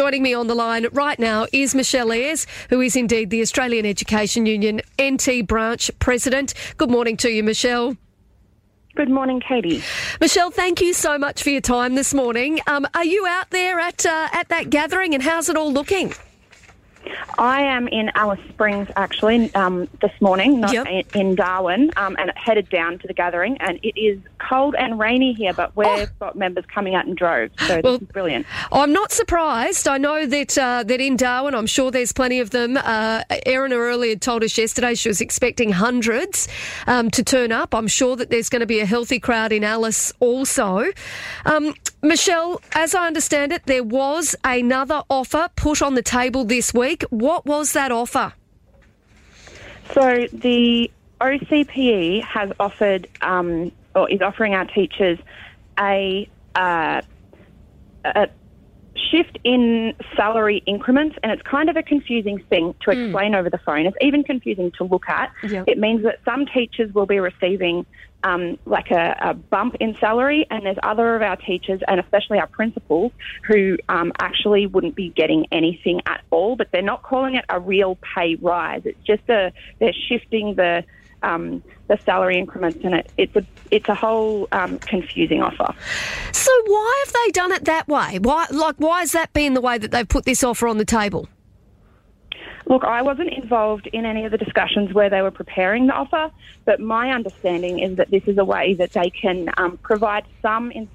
Joining me on the line right now is Michelle Ayres, who is indeed the Australian Education Union NT branch president. Good morning to you, Michelle. Good morning, Katie. Michelle, thank you so much for your time this morning. Um, are you out there at uh, at that gathering, and how's it all looking? I am in Alice Springs actually um, this morning, not Yep. in, in Darwin, um, and headed down to the gathering. And it is cold and rainy here, but we've got members coming out in droves, so Oh. Well- this is brilliant. I'm not surprised. I know that uh, that in Darwin, I'm sure there's plenty of them. Uh, Erin earlier told us yesterday she was expecting hundreds um, to turn up. I'm sure that there's going to be a healthy crowd in Alice also. Um, Michelle, as I understand it, there was another offer put on the table this week. What was that offer? So the OCPE has offered, um, or is offering our teachers a, uh, a shift in salary increments, and it's kind of a confusing thing to explain over the phone. It's even confusing to look at. Yep. It means that some teachers will be receiving um, like a, a bump in salary, and there's other of our teachers, and especially our principals, who um, actually wouldn't be getting anything at all. But they're not calling it a real pay rise. It's just a they're shifting the um, the salary increments, and it, it's a it's a whole um, confusing offer. So why have they done it that way? Why, like, why has that been the way that they've put this offer on the table? Look, I wasn't involved in any of the discussions where they were preparing the offer, but my understanding is that this is a way that they can um, provide some in,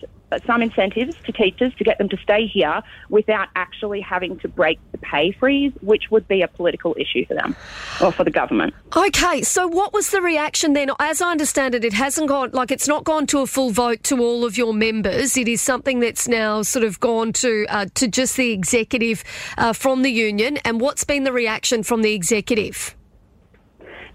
some incentives to teachers to get them to stay here without actually having to break the pay freeze, which would be a political issue for them or for the government. Okay, so what was the reaction then? As I understand it, it hasn't gone, like, it's not gone to a full vote to all of your members. It is something that's now sort of gone to uh, to just the executive uh, from the union. And what's been the reaction from the executive?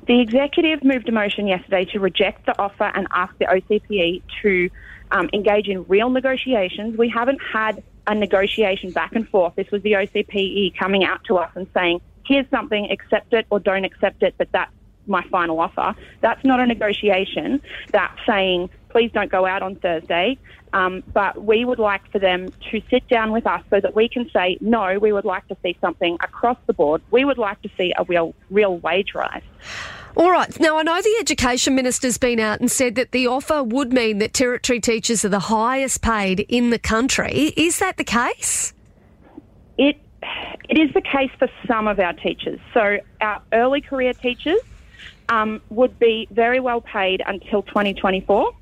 The executive moved a motion yesterday to reject the offer and ask the OCPE to um, engage in real negotiations. We haven't had a negotiation back and forth. This was the OCPE coming out to us and saying, here's something, accept it or don't accept it, but that's my final offer. That's not a negotiation. That's saying, please don't go out on Thursday. Um, but we would like for them to sit down with us so that we can say, no, we would like to see something across the board. We would like to see a real, real wage rise. All right. Now, I know the Education Minister's been out and said that the offer would mean that territory teachers are the highest paid in the country. Is that the case? It it is the case for some of our teachers. So our early career teachers um, would be very well paid until 2024.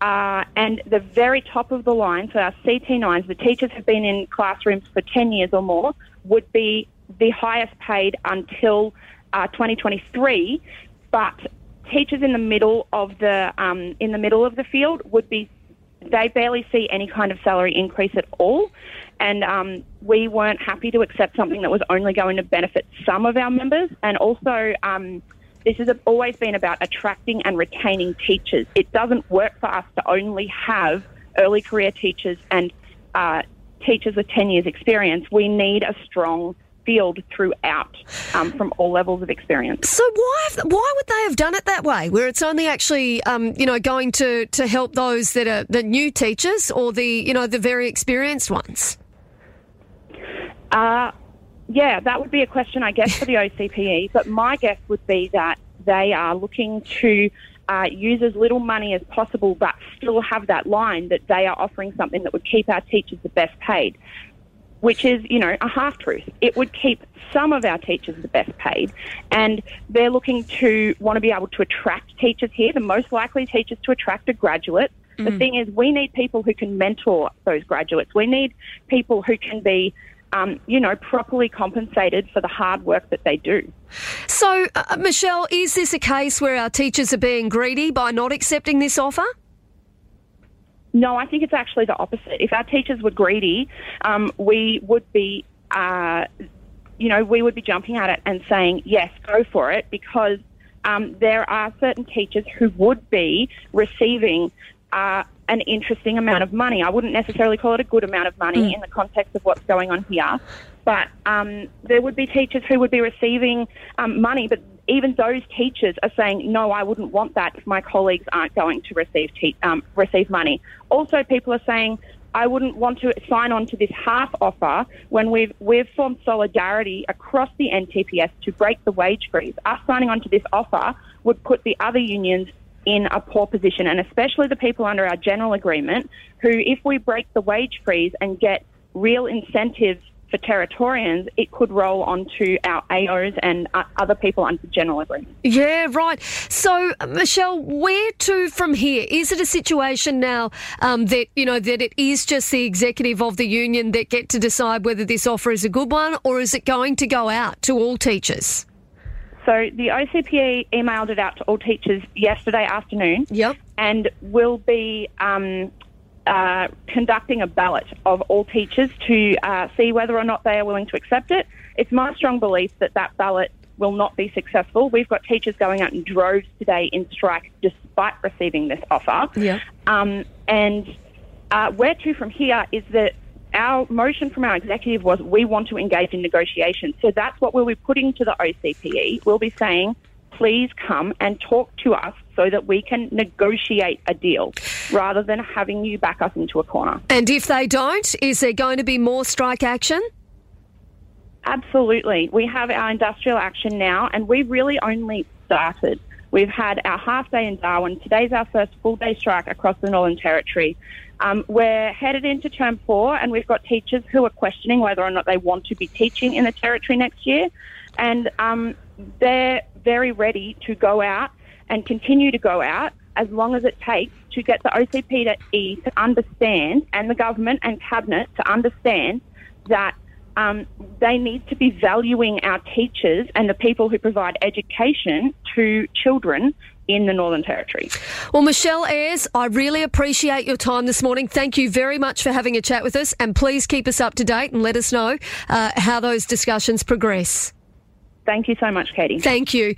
Uh, and the very top of the line, so our CT9s, the teachers who've been in classrooms for 10 years or more, would be the highest paid until uh, 2023. But teachers in the middle of the um, in the middle of the field would be they barely see any kind of salary increase at all. And um, we weren't happy to accept something that was only going to benefit some of our members. And also, um, this has always been about attracting and retaining teachers. It doesn't work for us to only have early career teachers and uh, teachers with 10 years' experience. We need a strong field throughout um, from all levels of experience. So why have, why would they have done it that way, where it's only actually um, you know going to, to help those that are the new teachers or the you know the very experienced ones? Uh, yeah, that would be a question, I guess, for the OCPE. But my guess would be that they are looking to uh, use as little money as possible, but still have that line that they are offering something that would keep our teachers the best paid, which is, you know, a half truth. It would keep some of our teachers the best paid, and they're looking to want to be able to attract teachers here. The most likely teachers to attract are graduates. The thing is, we need people who can mentor those graduates. We need people who can be um, you know, properly compensated for the hard work that they do. So, uh, Michelle, is this a case where our teachers are being greedy by not accepting this offer? No, I think it's actually the opposite. If our teachers were greedy, um, we would be, uh, you know, we would be jumping at it and saying, yes, go for it, because um, there are certain teachers who would be receiving uh, an interesting amount of money. I wouldn't necessarily call it a good amount of money in the context of what's going on here, but um, there would be teachers who would be receiving um, money, but even those teachers are saying, no, I wouldn't want that if my colleagues aren't going to receive te- um, receive money. Also, people are saying, I wouldn't want to sign on to this half offer when we've we've formed solidarity across the NTPS to break the wage freeze. Us signing on to this offer would put the other unions in a poor position, and especially the people under our general agreement, who, if we break the wage freeze and get real incentives for Territorians, it could roll onto our AOs and uh, other people under general agreement. Yeah, right. So, Michelle, where to from here? Is it a situation now um, that you know that it is just the executive of the union that get to decide whether this offer is a good one, or is it going to go out to all teachers? So the OCPE emailed it out to all teachers yesterday afternoon. Yep. And will be um, uh, conducting a ballot of all teachers to uh, see whether or not they are willing to accept it. It's my strong belief that that ballot will not be successful. We've got teachers going out in droves today in strike despite receiving this offer. Yeah. Um, and uh, where to from here is that our motion from our executive was we want to engage in negotiations. So that's what we'll be putting to the OCPE. We'll be saying, please come and talk to us so that we can negotiate a deal rather than having you back us into a corner. And if they don't, is there going to be more strike action? Absolutely. We have our industrial action now, and we've really only started. We've had our half day in Darwin. Today's our first full day strike across the Northern Territory. Um, we're headed into term four, and we've got teachers who are questioning whether or not they want to be teaching in the Territory next year. And um, they're very ready to go out and continue to go out as long as it takes to get the OCPE to understand and the government and cabinet to understand that um, they need to be valuing our teachers and the people who provide education to children in the Northern Territory. Well, Michelle Ayres, I really appreciate your time this morning. Thank you very much for having a chat with us, and please keep us up to date and let us know uh, how those discussions progress. Thank you so much, Katie. Thank you.